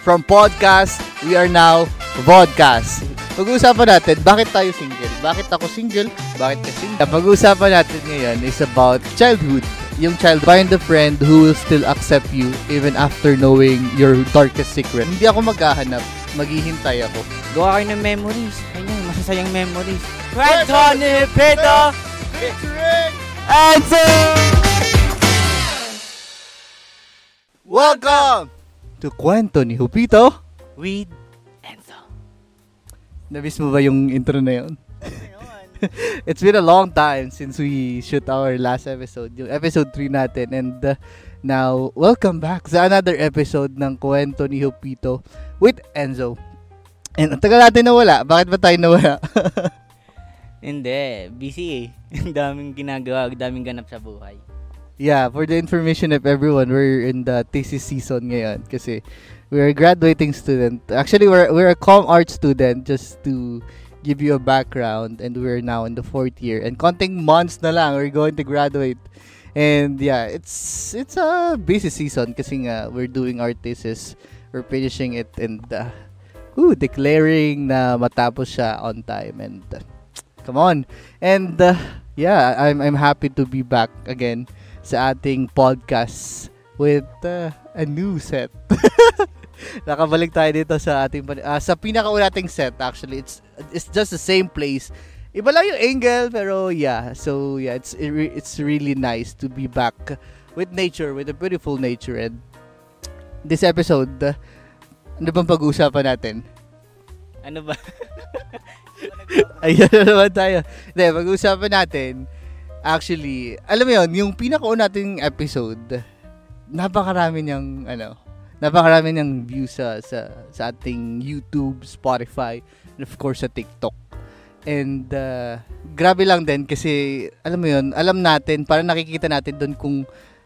From podcast, we are now vodcast. Pag-uusapan natin, bakit tayo single? Bakit ako single? Bakit ka single? Pag-uusapan natin ngayon is about childhood. Yung child, find a friend who will still accept you even after knowing your darkest secret. Hindi ako maghahanap, maghihintay ako. Gawa kayo ng memories. Ayun, masasayang memories. Kwento ni Pito Answer! Welcome to Kwento ni Hupito. With Enzo. Nabis mo ba yung intro na yun? It's been a long time since we shoot our last episode, yung episode 3 natin. And uh, now, welcome back sa another episode ng Kwento ni Hupito with Enzo. And ang tagal natin nawala. Bakit ba tayo nawala? Hindi, busy eh. Ang daming ginagawa, ang daming ganap sa buhay. Yeah, for the information of everyone, we're in the thesis season ngayon kasi we're a graduating student. Actually, we're, we're a com art student just to give you a background and we're now in the fourth year. And konting months na lang, we're going to graduate. And yeah, it's it's a busy season kasi nga we're doing our thesis. We're finishing it and uh, ooh, declaring na matapos siya on time and uh, come on. And uh, yeah, I'm I'm happy to be back again sa ating podcast with uh, a new set. Nakabalik tayo dito sa ating ah, sa pinakauna nating set actually. It's it's just the same place. Iba lang yung angle pero yeah. So yeah, it's it's really nice to be back with nature, with a beautiful nature and this episode uh, ano bang pag-uusapan natin? Ano ba? Ayun na naman tayo. Hindi, pag-uusapan natin, actually, alam mo yun, yung pinakauna nating episode, napakarami niyang, ano, napakarami niyang views sa, sa, sa ating YouTube, Spotify, and of course sa TikTok. And, uh, grabe lang din kasi, alam mo yun, alam natin, parang nakikita natin doon kung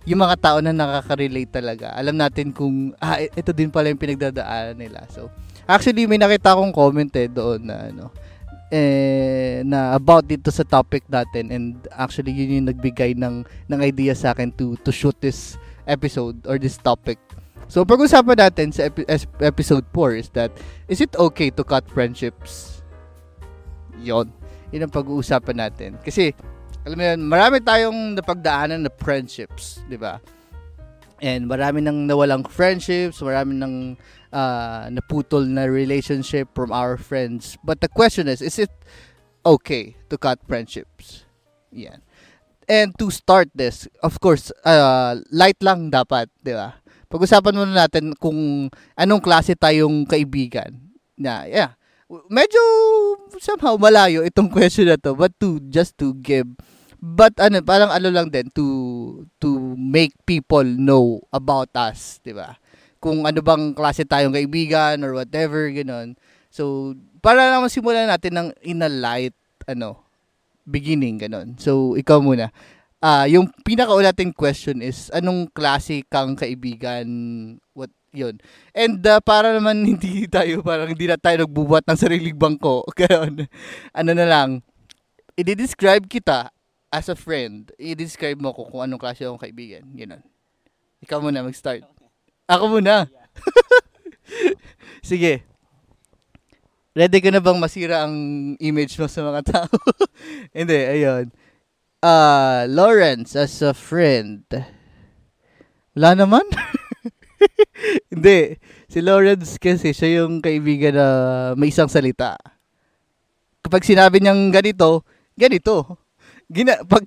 yung mga tao na nakaka-relate talaga. Alam natin kung, ah, ito din pala yung pinagdadaanan nila. So, actually, may nakita akong comment eh doon na, ano, eh, na about dito sa topic natin and actually yun yung nagbigay ng ng idea sa akin to to shoot this episode or this topic. So pag-usapan natin sa epi- episode 4 is that is it okay to cut friendships? Yon. Yun ang pag-uusapan natin. Kasi alam mo yun, marami tayong napagdaanan na friendships, di ba? And marami nang nawalang friendships, marami nang uh, naputol na relationship from our friends. But the question is, is it okay to cut friendships? Yan. And to start this, of course, uh, light lang dapat, di ba? Pag-usapan muna natin kung anong klase tayong kaibigan. Na, yeah. Medyo somehow malayo itong question na to, but to just to give but ano parang ano lang din to to make people know about us, 'di ba? Kung ano bang klase tayong kaibigan or whatever, ganoon. So, para lang simulan natin ng in a light ano beginning ganoon. So, ikaw muna. Ah, yung pinakauna nating question is anong klase kang kaibigan? What yun. And uh, para naman hindi tayo parang hindi na tayo nagbubuhat ng sariling bangko. Ganoon. Ano na lang, i-describe kita as a friend, i-describe mo ko kung anong klase akong kaibigan. Ganun. Ikaw muna mag-start. Ako muna. Sige. Ready ka na bang masira ang image mo sa mga tao? Hindi, ayun. Uh, Lawrence as a friend. Wala naman? Hindi. Si Lawrence kasi siya yung kaibigan na may isang salita. Kapag sinabi niyang ganito, ganito gina pag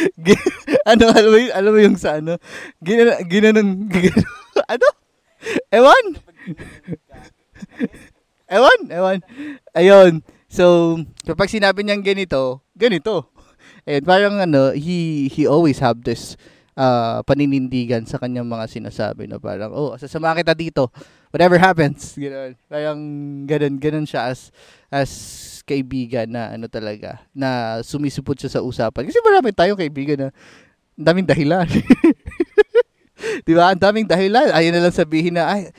ano alam mo yung, alam mo yung sa ano? Gina ginanon gina, ano? Ewan? Ewan ewan. Ayun. So kapag sinabi niyang ganito ganito. Ayun parang ano he he always have this uh, paninindigan sa kanyang mga sinasabi na parang oh sasama kita dito. Whatever happens. Ganoon parang ganun ganun siya as as kaibigan na ano talaga, na sumisupot siya sa usapan. Kasi marami tayong kaibigan na daming dahilan. Di ba? Ang daming dahilan. Ayaw na lang sabihin na, ay,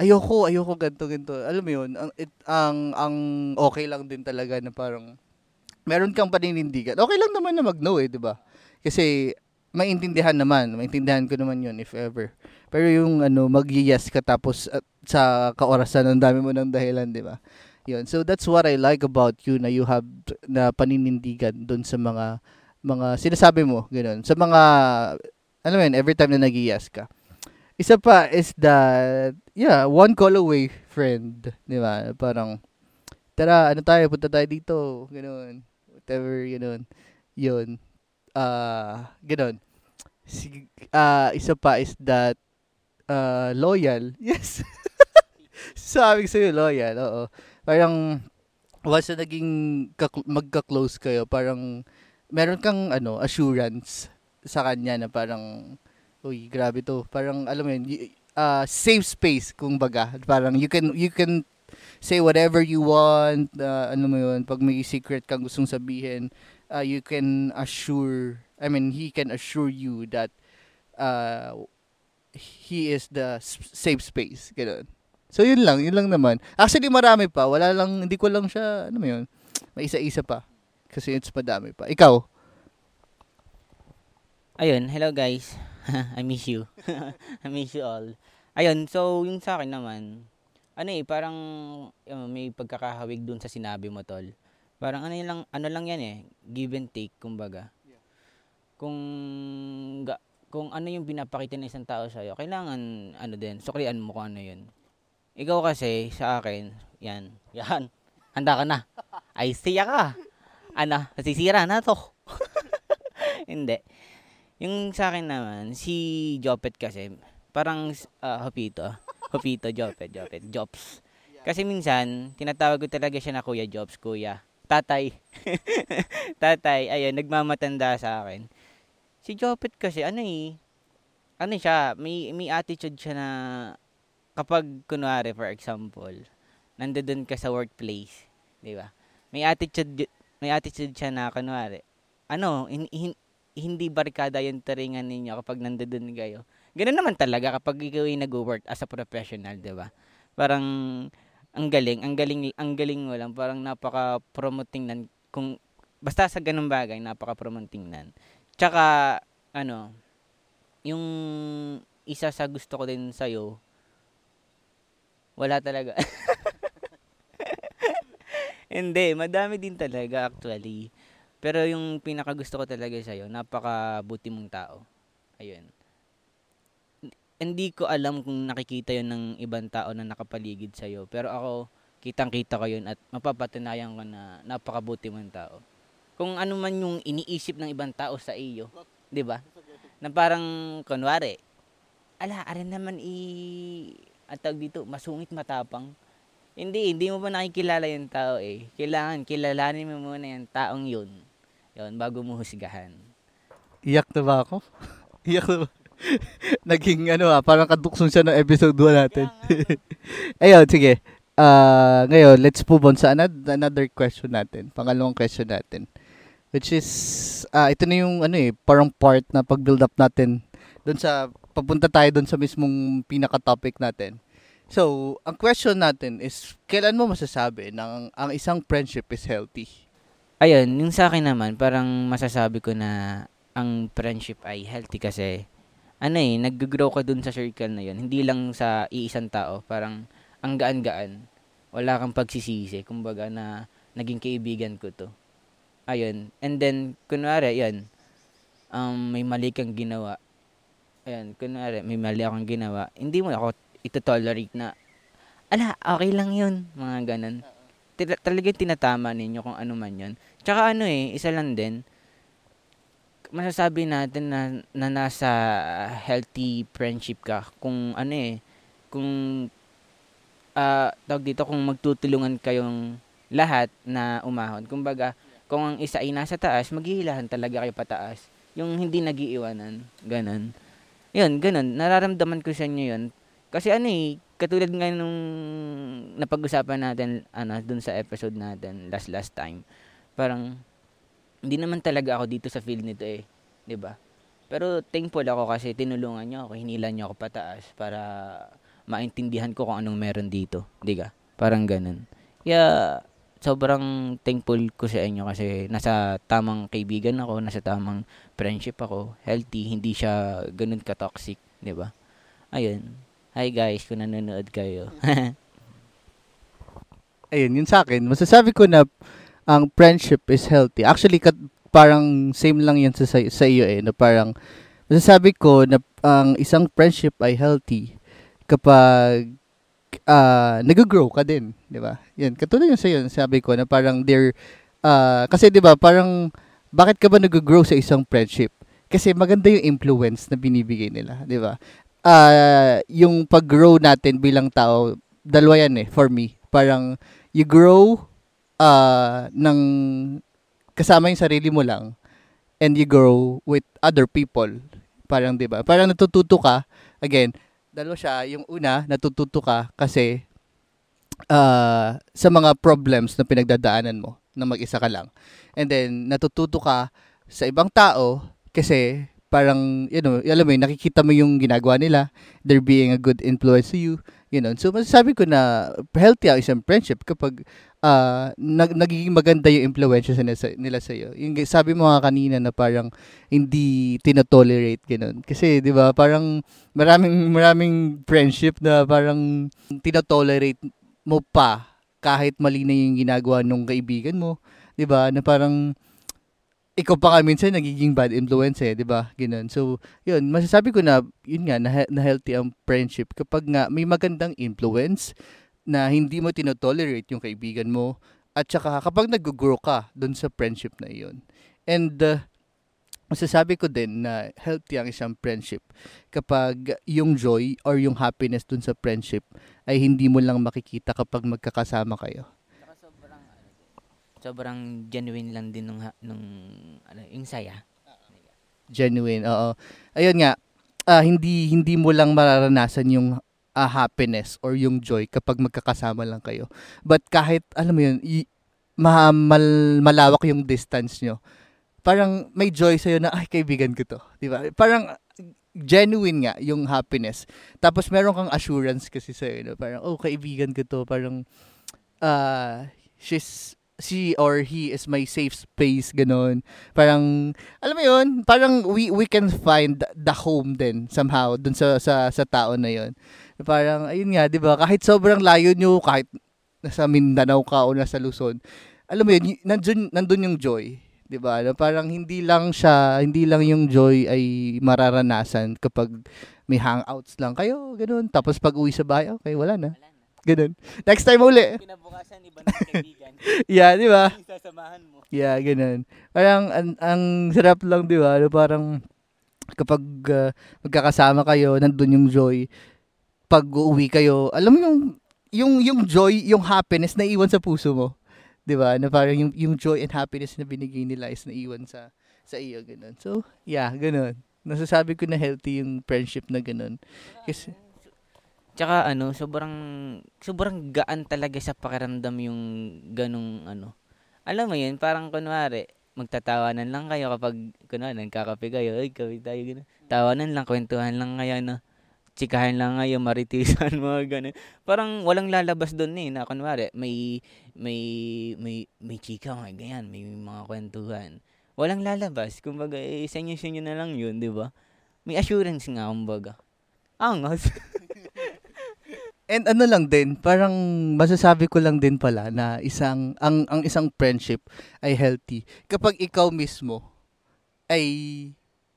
ayoko, ayoko ganto ganto. Alam mo 'yun, ang it, ang ang okay lang din talaga na parang meron kang paninindigan. Okay lang naman na mag-no eh, 'di ba? Kasi maintindihan naman. Maintindihan ko naman yun if ever. Pero yung ano, mag-yes ka tapos at sa kaorasan, ang dami mo ng dahilan, di ba? Yun. So that's what I like about you na you have na paninindigan doon sa mga mga sinasabi mo, ganoon. Sa mga ano yun, every time na nag-yes ka. Isa pa is that yeah, one call away friend, di ba? Parang tara, ano tayo, punta tayo dito, ganoon. Whatever, ganoon. Yun. Ah, uh, ganoon. Si, uh, isa pa is that uh, loyal. Yes. Sabi sa'yo, loyal. Oo. Parang, once na naging magka-close kayo, parang, meron kang, ano, assurance sa kanya na parang, uy, grabe to. Parang, alam mo yun, uh, safe space, kung baga. Parang, you can, you can say whatever you want, uh, ano mo yun, pag may secret kang gustong sabihin, uh, you can assure, I mean, he can assure you that, uh, he is the safe space. Ganun. So, yun lang. Yun lang naman. Actually, marami pa. Wala lang, hindi ko lang siya, ano mo yun, may isa-isa pa. Kasi it's madami pa. Ikaw? Ayun, hello guys. I miss you. I miss you all. Ayun, so yung sa akin naman, ano eh, parang uh, may pagkakahawig dun sa sinabi mo, tol. Parang ano lang, ano lang yan eh, give and take, kumbaga. Kung ga, kung ano yung pinapakita ng isang tao sa'yo, kailangan, ano din, suklian mo kung ano yun. Ikaw kasi, sa akin, yan, yan, handa ka na. Ay, siya ka. Ano, nasisira na to. Hindi. Yung sa akin naman, si Jopet kasi, parang, uh, Hopito, Hopito, Jopet, Jopet, Jobs. Kasi minsan, tinatawag ko talaga siya na Kuya Jobs, Kuya. Tatay. tatay, ayun, nagmamatanda sa akin si Jopet kasi ano eh, ano siya, may, may attitude siya na kapag kunwari for example, nandoon ka sa workplace, di ba? May attitude may attitude siya na kunwari, ano, in, in, hindi barkada yung taringan ninyo kapag nandoon kayo. Ganun naman talaga kapag ikaw ay nag-work as a professional, di ba? Parang ang galing, ang galing, ang galing mo lang, parang napaka-promoting nan kung basta sa ganung bagay, napaka-promoting nan. Tsaka, ano, yung isa sa gusto ko din sa'yo, wala talaga. Hindi, madami din talaga actually. Pero yung pinaka gusto ko talaga sa'yo, napakabuti mong tao. Ayun. Hindi ko alam kung nakikita yon ng ibang tao na nakapaligid sa'yo. Pero ako, kitang-kita ko yun at mapapatunayan ko na napakabuti mong tao kung ano man yung iniisip ng ibang tao sa iyo. 'Di ba? Na parang kunwari, ala, arin naman i atag dito, masungit matapang. Hindi, hindi mo pa nakikilala yung tao eh. Kailangan, kilalanin mo muna yung taong yun. Yun, bago mo husgahan. Iyak na ba ako? Iyak na ba? Naging ano ah, parang kadukson siya ng episode 1 natin. Ayun, sige. Uh, ngayon, let's move on sa another, another question natin. Pangalawang question natin. Which is, uh, ito na yung ano eh, parang part na pag-build up natin doon sa, papunta tayo doon sa mismong pinaka-topic natin. So, ang question natin is, kailan mo masasabi na ang, ang isang friendship is healthy? Ayun, yung sa akin naman, parang masasabi ko na ang friendship ay healthy kasi, ano eh, nag-grow ka dun sa circle na yun. Hindi lang sa iisang tao, parang ang gaan-gaan. Wala kang pagsisisi, kumbaga na naging kaibigan ko to ayun. And then, kunwari, yan, um, may mali kang ginawa. Ayun, kunwari, may mali akong ginawa. Hindi mo ako ito-tolerate na, ala, okay lang yun. Mga ganun. Tila- talagang tinatama ninyo kung ano man yun. Tsaka ano eh, isa lang din, masasabi natin na, na nasa healthy friendship ka kung ano eh, kung uh, tawag dito, kung magtutulungan kayong lahat na umahon. Kumbaga, kung ang isa ay nasa taas, maghihilahan talaga kayo pataas. Yung hindi nagiiwanan. Ganon. Yun, ganon. Nararamdaman ko sa inyo yun. Kasi ano eh, katulad nga nung napag-usapan natin, ano, dun sa episode natin, last last time. Parang, hindi naman talaga ako dito sa field nito eh. ba diba? Pero thankful ako kasi tinulungan niyo ako, hinilan niyo ako pataas para maintindihan ko kung anong meron dito. Di ka? Parang ganun. Kaya, sobrang thankful ko sa inyo kasi nasa tamang kaibigan ako, nasa tamang friendship ako, healthy, hindi siya ganun ka-toxic, 'di ba? Ayun. Hi guys, kung nanonood kayo. Ayun, yun sa akin. Masasabi ko na ang friendship is healthy. Actually, kat, parang same lang yan sa, sa iyo eh. Na parang, masasabi ko na ang isang friendship ay healthy kapag uh, nag-grow ka din, 'di ba? Yan, katulad yung sa iyo, sabi ko na parang they're uh, kasi 'di ba, parang bakit ka ba nag-grow sa isang friendship? Kasi maganda yung influence na binibigay nila, 'di ba? Uh, yung pag-grow natin bilang tao, dalawa yan eh for me. Parang you grow uh, ng kasama yung sarili mo lang and you grow with other people. Parang 'di ba? Parang natututo ka again dalawa siya. Yung una, natututo ka kasi uh, sa mga problems na pinagdadaanan mo na mag-isa ka lang. And then, natututo ka sa ibang tao kasi parang, you know, alam mo yun, nakikita mo yung ginagawa nila. They're being a good influence to you. You know, so masasabi ko na healthy ang isang friendship kapag uh, nag, nagiging maganda yung influence nila sa, nila sa iyo. Yung sabi mo nga kanina na parang hindi tinotolerate ganun. Kasi 'di ba, parang maraming maraming friendship na parang tinotolerate mo pa kahit mali na yung ginagawa nung kaibigan mo, 'di ba? Na parang ikaw pa nga minsan nagiging bad influence eh, 'di ba? Ganun. So, 'yun, masasabi ko na 'yun nga na, na healthy ang friendship kapag nga may magandang influence na hindi mo tinotolerate yung kaibigan mo at saka kapag nag-grow ka doon sa friendship na iyon. And uh, masasabi ko din na healthy ang isang friendship kapag yung joy or yung happiness dun sa friendship ay hindi mo lang makikita kapag magkakasama kayo. sobrang ano, sobrang genuine lang din nung nung ano, yung saya. Genuine, oo. Ayun nga, uh, hindi hindi mo lang mararanasan yung uh, happiness or yung joy kapag magkakasama lang kayo. But kahit, alam mo yun, y- ma- mal- malawak yung distance nyo, parang may joy sa'yo na, ay, kaibigan ko to. Di ba? Parang genuine nga yung happiness. Tapos meron kang assurance kasi sa'yo. No? Parang, oh, kaibigan ko to. Parang, uh, she's, she or he is my safe space, ganun. Parang, alam mo yun, parang we, we can find the home din somehow dun sa, sa, sa tao na yun. Parang, ayun nga, di ba? Kahit sobrang layo nyo, kahit nasa Mindanao ka o nasa Luzon, alam mo yun, nandun, nandun yung joy. Di ba? Parang hindi lang siya, hindi lang yung joy ay mararanasan kapag may hangouts lang kayo, ganun. Tapos pag uwi sa bahay, okay, wala na. Ganun. Next time uli. Kinabukasan, iba na kaibigan. yeah, di ba? Sasamahan mo. Yeah, ganun. Parang, ang, ang sarap lang, di ba? Parang, kapag uh, magkakasama kayo, nandun yung joy pag uuwi kayo, alam mo yung yung yung joy, yung happiness na iwan sa puso mo. 'Di ba? Na parang yung yung joy and happiness na binigay nila is naiwan sa sa iyo ganun. So, yeah, ganun. Nasasabi ko na healthy yung friendship na ganun. Kasi Tsaka ano, sobrang sobrang gaan talaga sa pakiramdam yung ganung ano. Alam mo 'yun, parang kunwari magtatawanan lang kayo kapag kunwari nagkakape kayo, ay kape tayo ganun. Tawanan lang, kwentuhan lang kayo no chikahan lang ngayon, maritisan, mga ganun. Parang walang lalabas doon eh, na kunwari, may, may, may, may chika, mga ganyan, may mga kwentuhan. Walang lalabas, kumbaga, eh, sa inyo, na lang yun, di ba? May assurance nga, kumbaga. Angas. And ano lang din, parang masasabi ko lang din pala na isang ang ang isang friendship ay healthy kapag ikaw mismo ay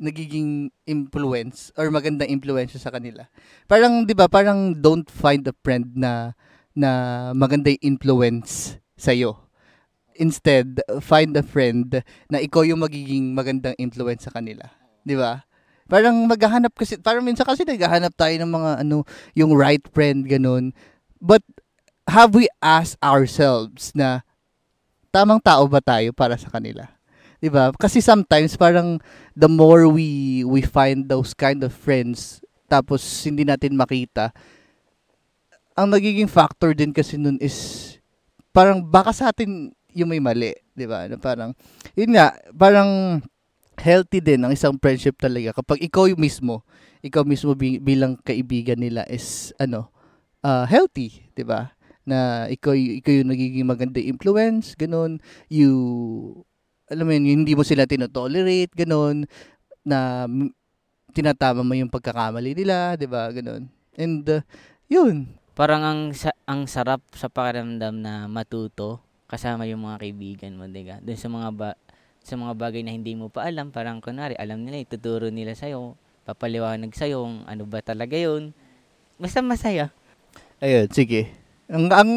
nagiging influence or magandang influence sa kanila. Parang 'di ba, parang don't find a friend na na magandang influence sa iyo. Instead, find a friend na ikaw yung magiging magandang influence sa kanila. 'Di ba? Parang maghahanap kasi parang minsan kasi naghahanap tayo ng mga ano, yung right friend ganun. But have we asked ourselves na tamang tao ba tayo para sa kanila? 'Di ba? Kasi sometimes parang the more we we find those kind of friends tapos hindi natin makita ang nagiging factor din kasi nun is parang baka sa atin yung may mali, 'di ba? Na parang yun nga, parang healthy din ang isang friendship talaga kapag ikaw yung mismo, ikaw mismo bi- bilang kaibigan nila is ano, uh, healthy, 'di ba? na ikaw, ikaw yung nagiging maganda influence, ganun. You, alam mo yun, hindi mo sila tinotolerate, ganun, na tinatama mo yung pagkakamali nila, di ba, ganun. And, uh, yun. Parang ang sa- ang sarap sa pakiramdam na matuto kasama yung mga kaibigan mo, diga. Doon sa mga ba sa mga bagay na hindi mo pa alam, parang kunwari, alam nila, ituturo nila sa'yo, papaliwanag sa'yo kung ano ba talaga yun. Basta masaya. Ayun, sige. Ang, ang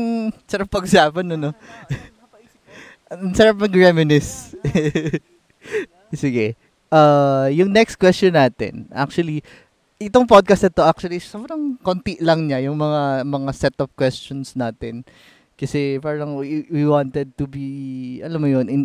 sarap pag-usapan, no, no? ang sarap mag-reminisce. sige. Uh, yung next question natin, actually, itong podcast na to, actually, sobrang konti lang niya, yung mga, mga set of questions natin. Kasi parang we, we wanted to be, alam mo yun, in,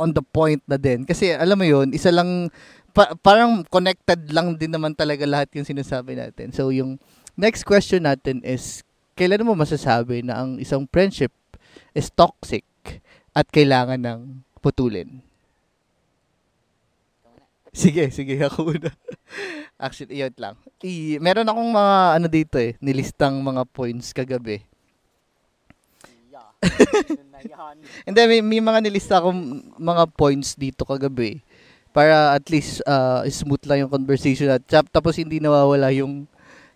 on the point na din. Kasi alam mo yun, isa lang, pa, parang connected lang din naman talaga lahat yung sinasabi natin. So yung next question natin is, kailan mo masasabi na ang isang friendship is toxic at kailangan ng putulin? Sige, sige, ako una. Actually, yun lang. I, meron akong mga ano dito eh, nilistang mga points kagabi. Hindi, may, may mga nilista akong mga points dito kagabi para at least uh, smooth lang yung conversation at tapos hindi nawawala yung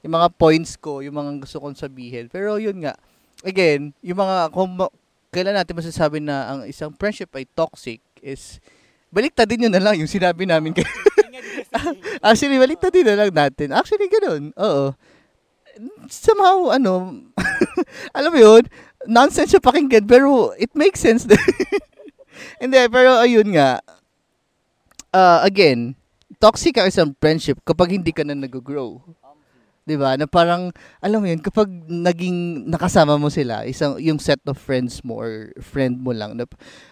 yung mga points ko, yung mga gusto kong sabihin. Pero yun nga, again, yung mga, kung kailan natin masasabi na ang isang friendship ay toxic is, baliktad din yun na lang yung sinabi namin. kay Actually, baliktad din na lang natin. Actually, ganun. Oo. Somehow, ano, alam mo yun, nonsense siya pakinggan, pero it makes sense. Hindi, pero ayun nga, uh, again, toxic ang isang friendship kapag hindi ka na nag-grow. 'Di ba? Na parang alam mo 'yun, kapag naging nakasama mo sila, isang yung set of friends mo or friend mo lang, na,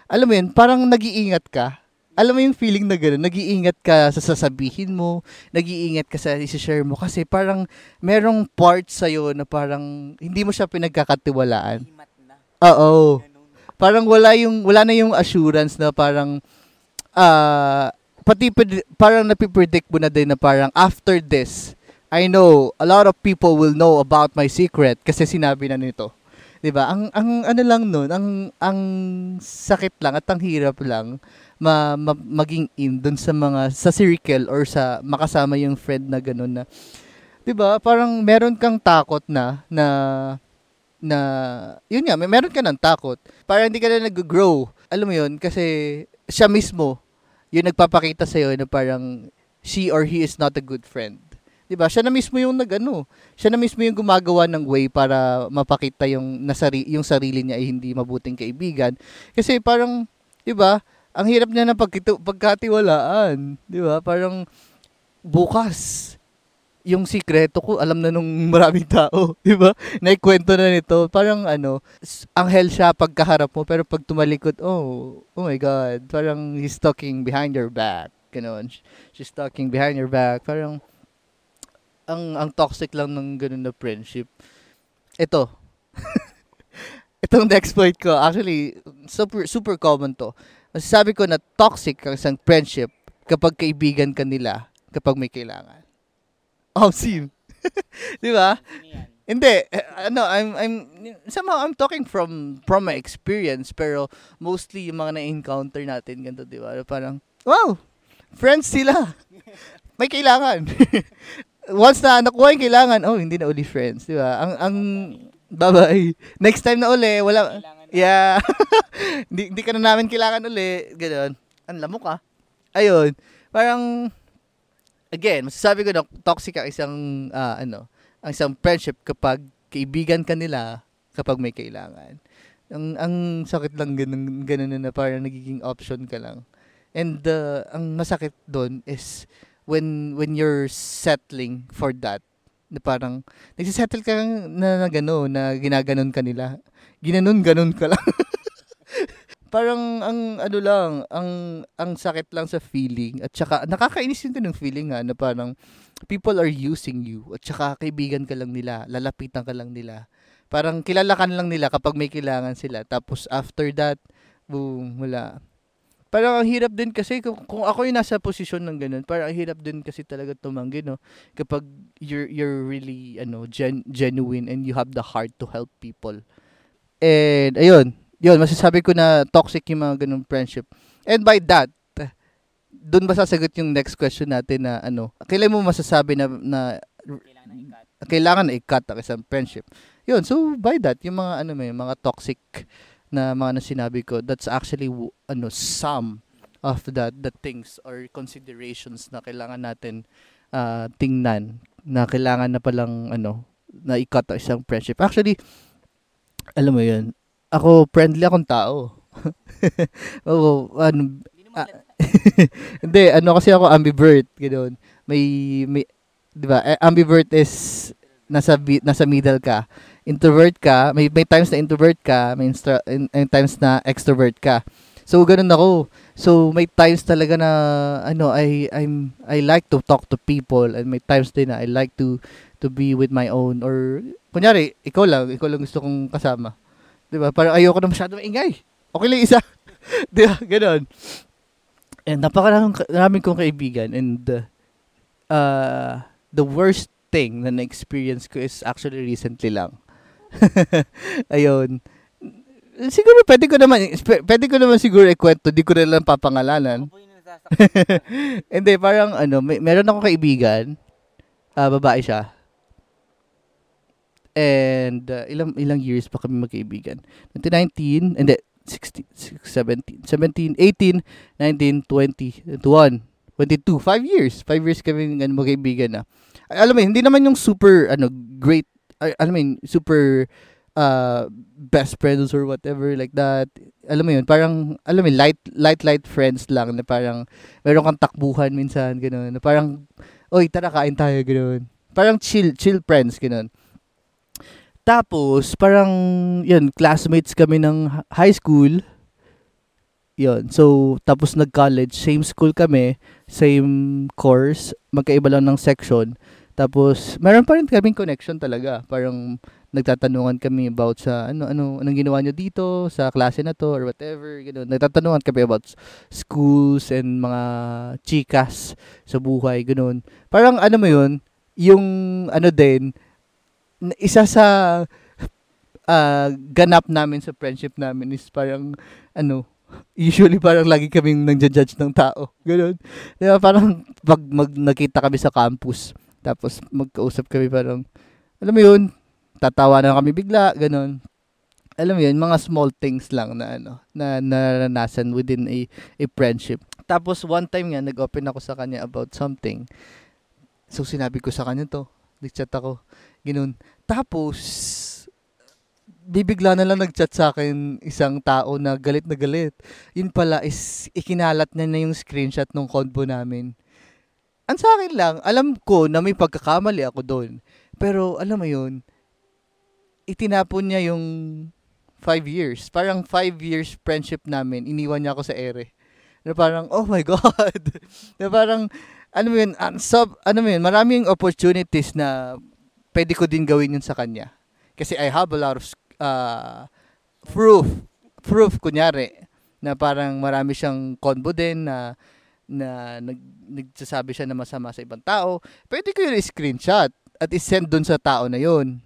alam mo 'yun, parang nag-iingat ka. Alam mo yung feeling na gano'n, nag-iingat ka sa sasabihin mo, nag-iingat ka sa isi-share mo kasi parang merong part sa na parang hindi mo siya pinagkakatiwalaan. Oo. Parang wala yung wala na yung assurance na parang uh, pati parang napipredict mo na din na parang after this, I know a lot of people will know about my secret kasi sinabi na nito. 'Di ba? Ang ang ano lang noon, ang ang sakit lang at ang hirap lang ma, ma maging in doon sa mga sa circle or sa makasama yung friend na ganun na 'di ba? Parang meron kang takot na na na yun nga, may meron ka ng takot. Para hindi ka na nag-grow. Alam mo yun kasi siya mismo yung nagpapakita sa iyo na parang she or he is not a good friend. 'Di ba? Siya na mismo yung nagano. Siya na mismo yung gumagawa ng way para mapakita yung nasari yung sarili niya ay hindi mabuting kaibigan. Kasi parang 'di ba? Ang hirap niya ng pagkito, pagkatiwalaan, 'di ba? Parang bukas yung sikreto ko alam na nung maraming tao, 'di ba? Naikwento na nito. Parang ano, anghel siya pagkaharap mo pero pag tumalikod, oh, oh my god, parang he's talking behind your back. Ganon. She's talking behind your back. Parang ang ang toxic lang ng ganun na friendship. Ito. Itong next point ko, actually, super, super common to. Masasabi ko na toxic ang isang friendship kapag kaibigan ka nila kapag may kailangan. Oh, sim. Di ba? Hindi, eh, ano, I'm I'm somehow I'm talking from from my experience pero mostly yung mga na-encounter natin ganito, 'di ba? Parang wow, friends sila. May kailangan. Once na nakuha yung kailangan, oh, hindi na uli friends, di ba? Ang, ang, bye-bye. Next time na uli, wala, yeah. hindi, hindi ka na namin kailangan uli, gano'n. Ang lamok ah. Ayun, parang, again, masasabi ko na toxic ang isang, uh, ano, ang isang friendship kapag kaibigan ka nila kapag may kailangan. Ang, ang sakit lang ganun, ganun na parang nagiging option ka lang. And uh, ang masakit doon is when when you're settling for that na parang nagsisettle ka na, na gano na ginaganon ka nila. Ginanon ganon ka lang. Parang ang ano lang ang ang sakit lang sa feeling at saka nakakainis din ng feeling ha na parang people are using you at saka kaibigan ka lang nila lalapitan ka lang nila. Parang kilala ka lang nila kapag may kailangan sila. Tapos after that boom wala parang ang hirap din kasi kung, kung ako yung nasa posisyon ng ganun, parang ang hirap din kasi talaga tumanggi, no? Kapag you're you're really ano, gen, genuine and you have the heart to help people. And, ayun, yun, masasabi ko na toxic yung mga ganung friendship. And by that, doon ba sasagot yung next question natin na ano, kailan mo masasabi na, na kailangan na i-cut ang isang friendship. Yun, so by that, yung mga ano may mga toxic na mga na sinabi ko, that's actually ano some of the the things or considerations na kailangan natin uh, tingnan na kailangan na palang ano na ang isang friendship. Actually, alam mo yun, ako friendly akong tao. Oo, ano, ah, hindi, ano kasi ako ambivert, ganoon. May, may, di ba, eh, ambivert is nasa, nasa middle ka. Introvert ka, may, may times na introvert ka, may instra, in, in times na extrovert ka. So, ganun ako. So, may times talaga na, ano, I, I'm, I like to talk to people and may times din na I like to, to be with my own or, kunyari, ikaw lang, ikaw lang gusto kong kasama. Di ba? Parang ayoko na masyado maingay. Okay lang isa. Di ba? Ganun. And napakaraming kong kaibigan and uh, the worst thing na na-experience ko is actually recently lang. Ayun. Siguro pwede ko naman pwede ko naman siguro ikwento, di ko na lang papangalanan. Hindi, parang ano, may, meron akong kaibigan, uh, babae siya. And uh, ilang ilang years pa kami magkaibigan. 2019, hindi 16, 17, 17, 18, 19, 20, 21, 22, 5 years. 5 years kami ano, magkaibigan na. Alam mo, hindi naman yung super, ano, great, ay, alam mo yun, super uh, best friends or whatever like that. Alam mo yun, parang, alam mo light, light, light friends lang na parang, meron kang takbuhan minsan, gano'n. Na parang, oy, tara, kain tayo, gano'n. Parang chill, chill friends, gano'n. Tapos, parang, yun, classmates kami ng high school. Yun. So, tapos nag-college. Same school kami. Same course. Magkaiba lang ng section. Tapos, meron pa rin kaming connection talaga. Parang, nagtatanungan kami about sa, ano, ano, anong ginawa nyo dito, sa klase na to, or whatever. Ganun. Nagtatanungan kami about schools and mga chikas sa buhay. Ganun. Parang, ano mo yun, yung, ano din, isa sa uh, ganap namin sa friendship namin is parang ano, usually parang lagi kaming nang-judge ng tao. Ganun. Di ba, parang pag mag, nakita kami sa campus, tapos magkausap kami parang, alam mo yun, tatawa na kami bigla, ganun. Alam mo yun, mga small things lang na ano, na naranasan within a, a friendship. Tapos one time nga, nag-open ako sa kanya about something. So sinabi ko sa kanya to, nag-chat ako. Ganun. Tapos, bibigla na lang nag-chat sa akin isang tao na galit na galit. Yun pala is ikinalat niya na yung screenshot ng convo namin. Ang sa akin lang, alam ko na may pagkakamali ako doon. Pero alam mo yun, itinapon niya yung five years. Parang five years friendship namin, iniwan niya ako sa ere. Na parang, oh my God. na parang, ano mo yun, uh, sub, ano mo yun, maraming opportunities na pwede ko din gawin yun sa kanya. Kasi I have a lot of uh, proof, proof kunyari, na parang marami siyang convo din na na nag, nagsasabi siya na masama sa ibang tao, pwede ko yun i-screenshot at i-send dun sa tao na yun.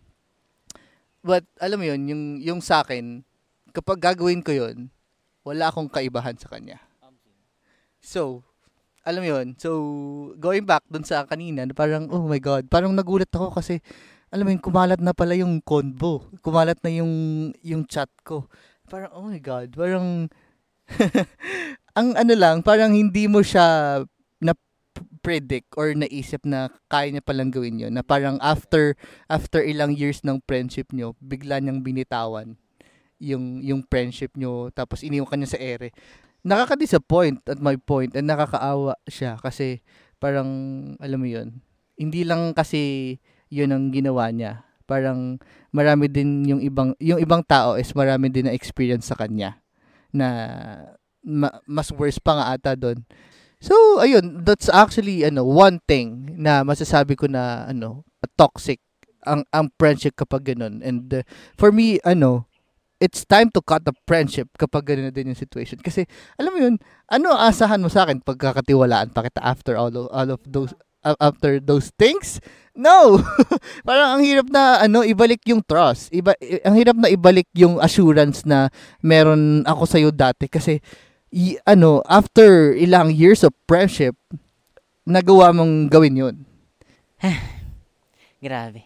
But, alam mo yun, yung, yung sa akin, kapag gagawin ko yun, wala akong kaibahan sa kanya. So, alam mo yun, so, going back dun sa kanina, parang, oh my God, parang nagulat ako kasi, alam mo yun, kumalat na pala yung convo. Kumalat na yung, yung chat ko. Parang, oh my God, parang, ang ano lang, parang hindi mo siya na predict or naisip na kaya niya palang gawin yun. Na parang after, after ilang years ng friendship nyo, bigla niyang binitawan yung yung friendship nyo tapos iniwan ka niya sa ere nakaka-disappoint at my point and nakakaawa siya kasi parang alam mo yun hindi lang kasi yun ang ginawa niya parang marami din yung ibang yung ibang tao is marami din na experience sa kanya na ma, mas worse pa nga ata doon so ayun that's actually ano one thing na masasabi ko na ano toxic ang ang friendship kapag ganun and uh, for me ano it's time to cut the friendship kapag ganun na din yung situation. Kasi, alam mo yun, ano asahan mo sa akin pagkakatiwalaan pa kita after all of, all of those after those things? No. Parang ang hirap na ano ibalik yung trust. Iba ang hirap na ibalik yung assurance na meron ako sa iyo dati kasi y, ano after ilang years of friendship nagawa mong gawin yun. Grabe.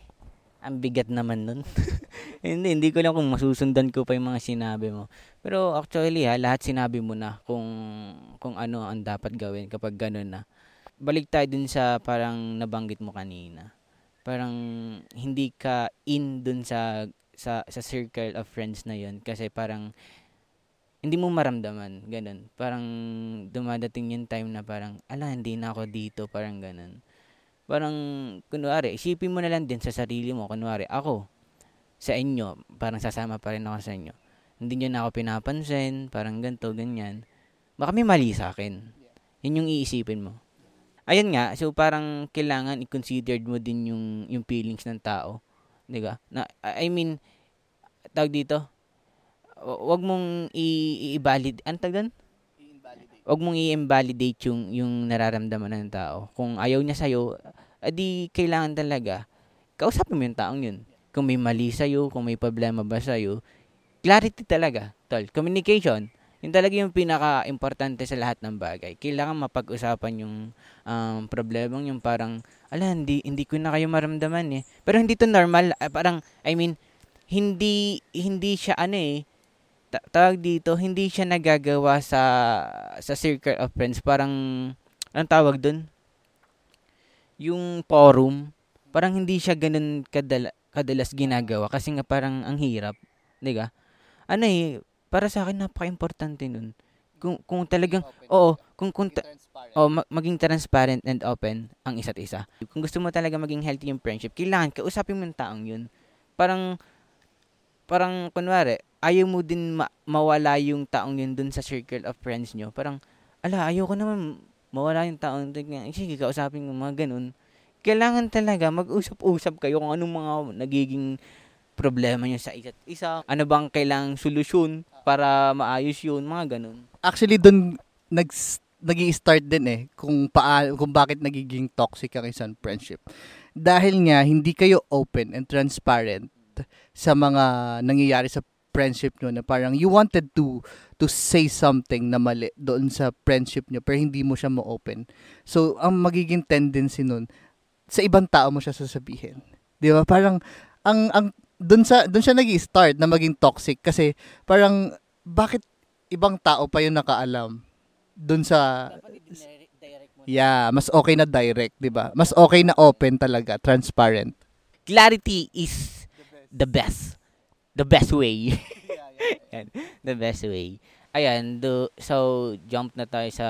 Ang bigat naman nun. hindi, hindi ko lang kung masusundan ko pa yung mga sinabi mo. Pero actually ha, lahat sinabi mo na kung, kung ano ang dapat gawin kapag ganun na. Balik tayo dun sa parang nabanggit mo kanina. Parang hindi ka in dun sa sa sa circle of friends na yun kasi parang hindi mo maramdaman, ganun. Parang dumadating yung time na parang, ala, hindi na ako dito, parang ganun parang, kunwari, isipin mo na lang din sa sarili mo, kunwari, ako, sa inyo, parang sasama pa rin ako sa inyo. Hindi nyo na ako pinapansin, parang ganto ganyan. Baka may mali sa akin. Yun yung iisipin mo. Ayun nga, so parang kailangan i-consider mo din yung, yung feelings ng tao. Di ba? Na, I mean, tawag dito, wag mong i-valid, ano tawag wag mong i-invalidate yung, yung nararamdaman ng tao. Kung ayaw niya sa'yo, adi kailangan talaga, kausapin mo yung taong yun. Kung may mali sa'yo, kung may problema ba sa'yo, clarity talaga, tol. Communication, yun talaga yung pinaka-importante sa lahat ng bagay. Kailangan mapag-usapan yung um, problemang yung parang, ala, hindi, hindi ko na kayo maramdaman eh. Pero hindi to normal, uh, parang, I mean, hindi, hindi siya ano eh, ta- tawag dito, hindi siya nagagawa sa sa circle of friends. Parang, anong tawag dun? Yung forum, parang hindi siya ganun kadala, kadalas ginagawa kasi nga parang ang hirap. Di ba? Ano eh, para sa akin napaka-importante nun. Kung, kung talagang, oo, kung, kung, ta- oh, ma- maging transparent and open ang isa't isa. Kung gusto mo talaga maging healthy yung friendship, kailangan kausapin mo yung taong yun. Parang, parang, kunwari, ayaw mo din ma- mawala yung taong yun dun sa circle of friends nyo. Parang, ala, ayaw ko naman mawala yung taong dun. Sige, kausapin mo mga ganun. Kailangan talaga mag-usap-usap kayo kung anong mga nagiging problema nyo sa isa't isa. Ano bang kailangang solusyon para maayos yun, mga ganun. Actually, dun nag nag start din eh kung paano kung bakit nagiging toxic ang isang friendship. Dahil nga hindi kayo open and transparent sa mga nangyayari sa friendship nyo na parang you wanted to to say something na mali doon sa friendship nyo pero hindi mo siya mo-open. So, ang magiging tendency nun, sa ibang tao mo siya sasabihin. 'Di ba? Parang ang ang doon sa doon siya nag-start na maging toxic kasi parang bakit ibang tao pa yung nakaalam doon sa Yeah, mas okay na direct, 'di ba? Mas okay na open talaga, transparent. Clarity is the best the best way. the best way. Ayan, do, so jump na tayo sa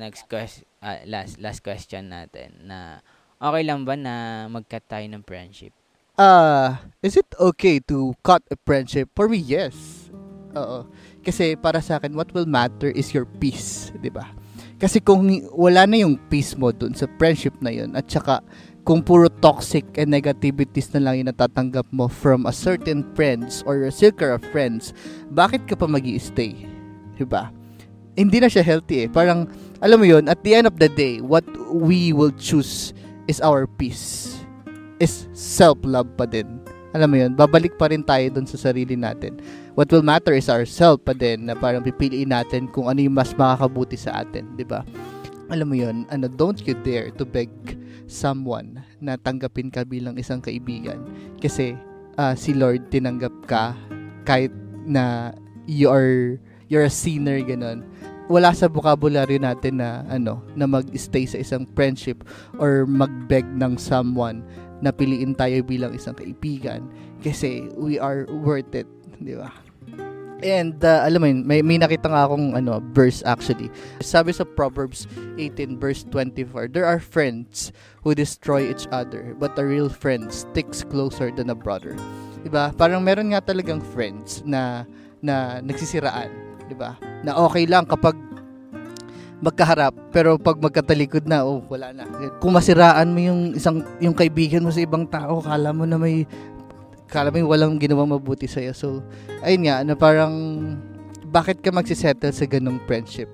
next question, uh, last last question natin na okay lang ba na mag-cut tayo ng friendship? Uh, is it okay to cut a friendship? For me, yes. Oo. Kasi para sa akin, what will matter is your peace, 'di ba? Kasi kung wala na yung peace mo dun sa friendship na yun, at saka kung puro toxic and negativities na lang yung natatanggap mo from a certain friends or a circle of friends, bakit ka pa mag stay Diba? Hindi na siya healthy eh. Parang, alam mo yun, at the end of the day, what we will choose is our peace. Is self-love pa din. Alam mo yun, babalik pa rin tayo dun sa sarili natin. What will matter is ourself pa din na parang pipiliin natin kung ano yung mas makakabuti sa atin, ba? Alam mo yun, ano, don't you dare to beg someone na tanggapin ka bilang isang kaibigan. Kasi uh, si Lord tinanggap ka kahit na you are you're a sinner ganun. Wala sa vocabulary natin na ano na mag-stay sa isang friendship or mag-beg ng someone na piliin tayo bilang isang kaibigan kasi we are worth it, di ba? And uh, alam mo yun, may, may nakita nga akong ano, verse actually. Sabi sa Proverbs 18 verse 24, There are friends who destroy each other, but a real friend sticks closer than a brother. 'Di ba? Parang meron nga talagang friends na na nagsisiraan, 'di ba? Na okay lang kapag magkaharap pero pag magkatalikod na oh wala na kung masiraan mo yung isang yung kaibigan mo sa ibang tao kala mo na may kala mo walang ginawang mabuti sa'yo. So, ayun nga, na parang, bakit ka magsisettle sa ganong friendship?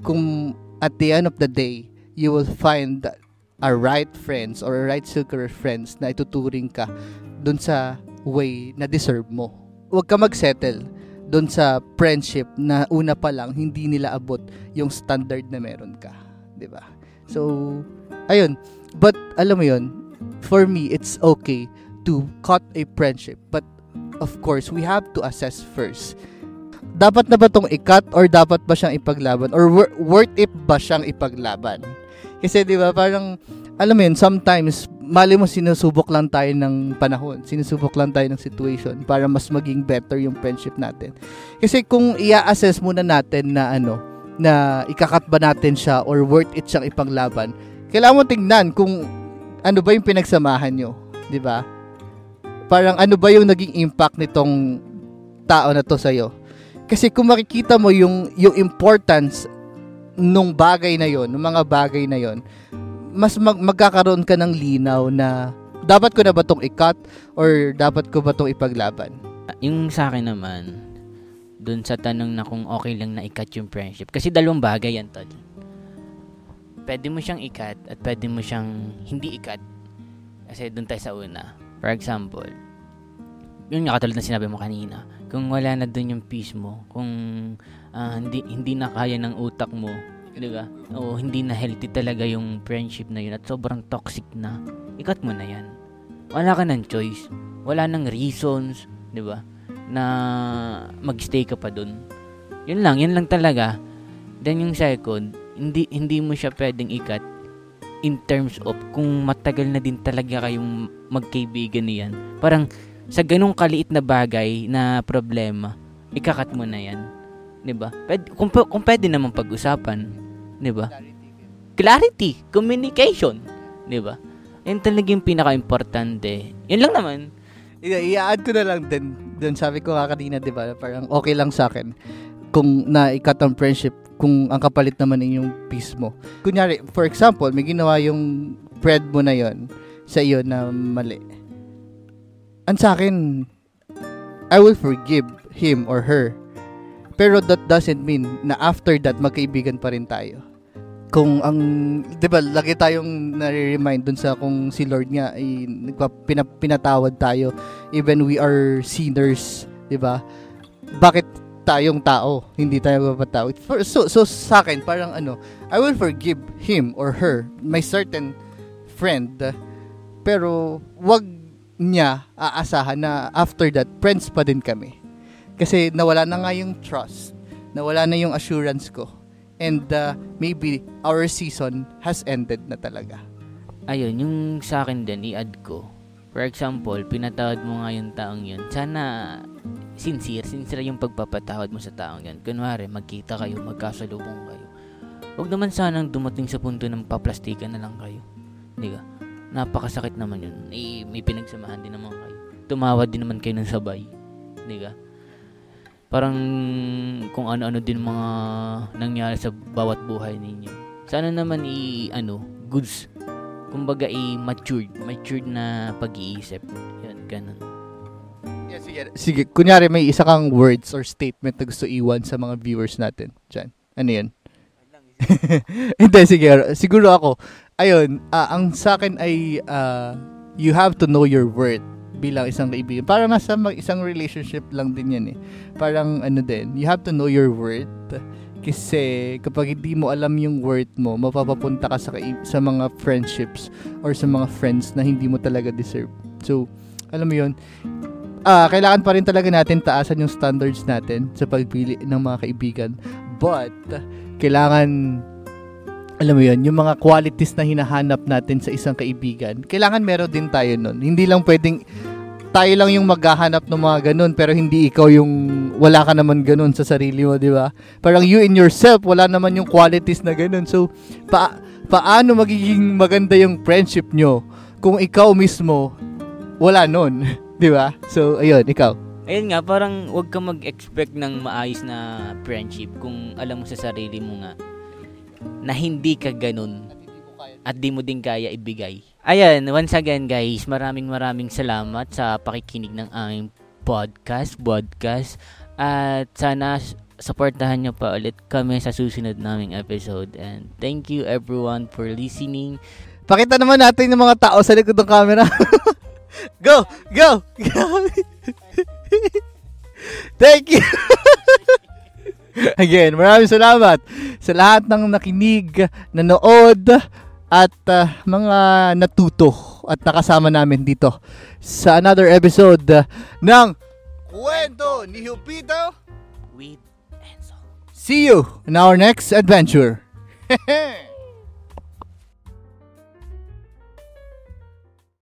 Kung at the end of the day, you will find that a right friends or right circle friends na ituturing ka dun sa way na deserve mo. Huwag ka mag-settle dun sa friendship na una pa lang hindi nila abot yung standard na meron ka. 'di ba? So, ayun. But alam mo 'yon, for me it's okay to cut a friendship. But of course, we have to assess first. Dapat na ba tong i-cut or dapat ba siyang ipaglaban or wor- worth it ba siyang ipaglaban? Kasi 'di ba, parang alam mo yun, sometimes mali mo sinusubok lang tayo ng panahon, sinusubok lang tayo ng situation para mas maging better yung friendship natin. Kasi kung i-assess muna natin na ano, na ikakat ba natin siya or worth it siyang ipaglaban, kailangan mo tingnan kung ano ba yung pinagsamahan nyo, 'di ba? Parang ano ba yung naging impact nitong tao na to sa iyo? Kasi kung makikita mo yung yung importance nung bagay na yon, nung mga bagay na yon, mas mag- magkakaroon ka ng linaw na dapat ko na ba tong i-cut or dapat ko ba tong ipaglaban? Yung sa akin naman, dun sa tanong na kung okay lang na i-cut yung friendship. Kasi dalawang bagay yan, Tol. Pwede mo siyang i-cut at pwede mo siyang hindi i-cut. Kasi dun tayo sa una. For example, yun nga katulad na sinabi mo kanina, kung wala na dun yung peace mo, kung uh, hindi hindi na kaya ng utak mo, 'di ba? O hindi na healthy talaga yung friendship na yun at sobrang toxic na. Ikat mo na 'yan. Wala ka ng choice. Wala nang reasons, 'di ba? Na magstay ka pa dun. Yun lang, yun lang talaga. Then yung second, hindi hindi mo siya pwedeng ikat in terms of kung matagal na din talaga kayong magkaibigan niyan. Parang sa ganung kaliit na bagay na problema, ikakat mo na yan. 'Di ba? Pwede, kung, kung pwede naman pag-usapan, 'di ba? Clarity, communication, 'di ba? Yan talaga yung pinaka-importante. Yan lang naman. I-add ko na lang din, dun sabi ko nga kanina, 'di ba? Parang okay lang sa akin kung na-ikat ang friendship kung ang kapalit naman ay yung peace mo. Kunyari, for example, may ginawa yung friend mo na yon sa iyo na mali. Ang sa akin, I will forgive him or her. Pero that doesn't mean na after that, magkaibigan pa rin tayo. Kung ang, di ba, lagi tayong nare-remind dun sa kung si Lord nga ay pinap, pinatawad tayo even we are sinners, di ba? Bakit tayong tao, hindi tayo mapatawad. So, so sa akin, parang ano, I will forgive him or her, my certain friend, pero wag niya aasahan na after that, friends pa din kami. Kasi nawala na nga yung trust, nawala na yung assurance ko, and uh, maybe our season has ended na talaga. Ayun, yung sa akin din, i-add ko. For example, pinatawad mo nga yung taong yun. Sana sincere, sincere yung pagpapatawad mo sa taong yan. Kunwari, magkita kayo, magkasalubong kayo. Huwag naman sanang dumating sa punto ng paplastikan na lang kayo. Hindi ka? Napakasakit naman yun. Eh, may pinagsamahan din naman kayo. Tumawad din naman kayo ng sabay. Hindi ka? Parang kung ano-ano din mga nangyari sa bawat buhay ninyo. Sana naman i ano, goods. Kumbaga i matured, matured na pag-iisip. Yan, ganun. Yeah, sige. Sige, kunyari may isa kang words or statement na gusto iwan sa mga viewers natin. Diyan. Ano yan? Hindi, sige. Siguro ako. Ayun, uh, ang sa akin ay uh, you have to know your worth bilang isang kaibigan. Parang nasa mag- isang relationship lang din yan eh. Parang ano din, you have to know your worth. Kasi kapag hindi mo alam yung worth mo, mapapapunta ka sa, sa mga friendships or sa mga friends na hindi mo talaga deserve. So, alam mo yun, uh, kailangan pa rin talaga natin taasan yung standards natin sa pagpili ng mga kaibigan. But, kailangan, alam mo yun, yung mga qualities na hinahanap natin sa isang kaibigan, kailangan meron din tayo nun. Hindi lang pwedeng, tayo lang yung maghahanap ng mga ganun, pero hindi ikaw yung, wala ka naman ganun sa sarili mo, di ba? Parang you in yourself, wala naman yung qualities na ganun. So, pa, paano magiging maganda yung friendship nyo kung ikaw mismo, wala nun? 'Di ba? So, ayun, ikaw. Ayun nga, parang wag ka mag-expect ng maayos na friendship kung alam mo sa sarili mo nga na hindi ka ganun at di mo din kaya ibigay. Ayan, once again guys, maraming maraming salamat sa pakikinig ng aming podcast, podcast. At sana supportahan nyo pa ulit kami sa susunod naming episode. And thank you everyone for listening. Pakita naman natin yung mga tao sa likod ng camera. go! Go! Go! Thank you! Again, maraming salamat sa lahat ng nakinig, nanood, at uh, mga natuto at nakasama namin dito sa another episode uh, ng Kwento ni Hupito. With Enzo. See you in our next adventure.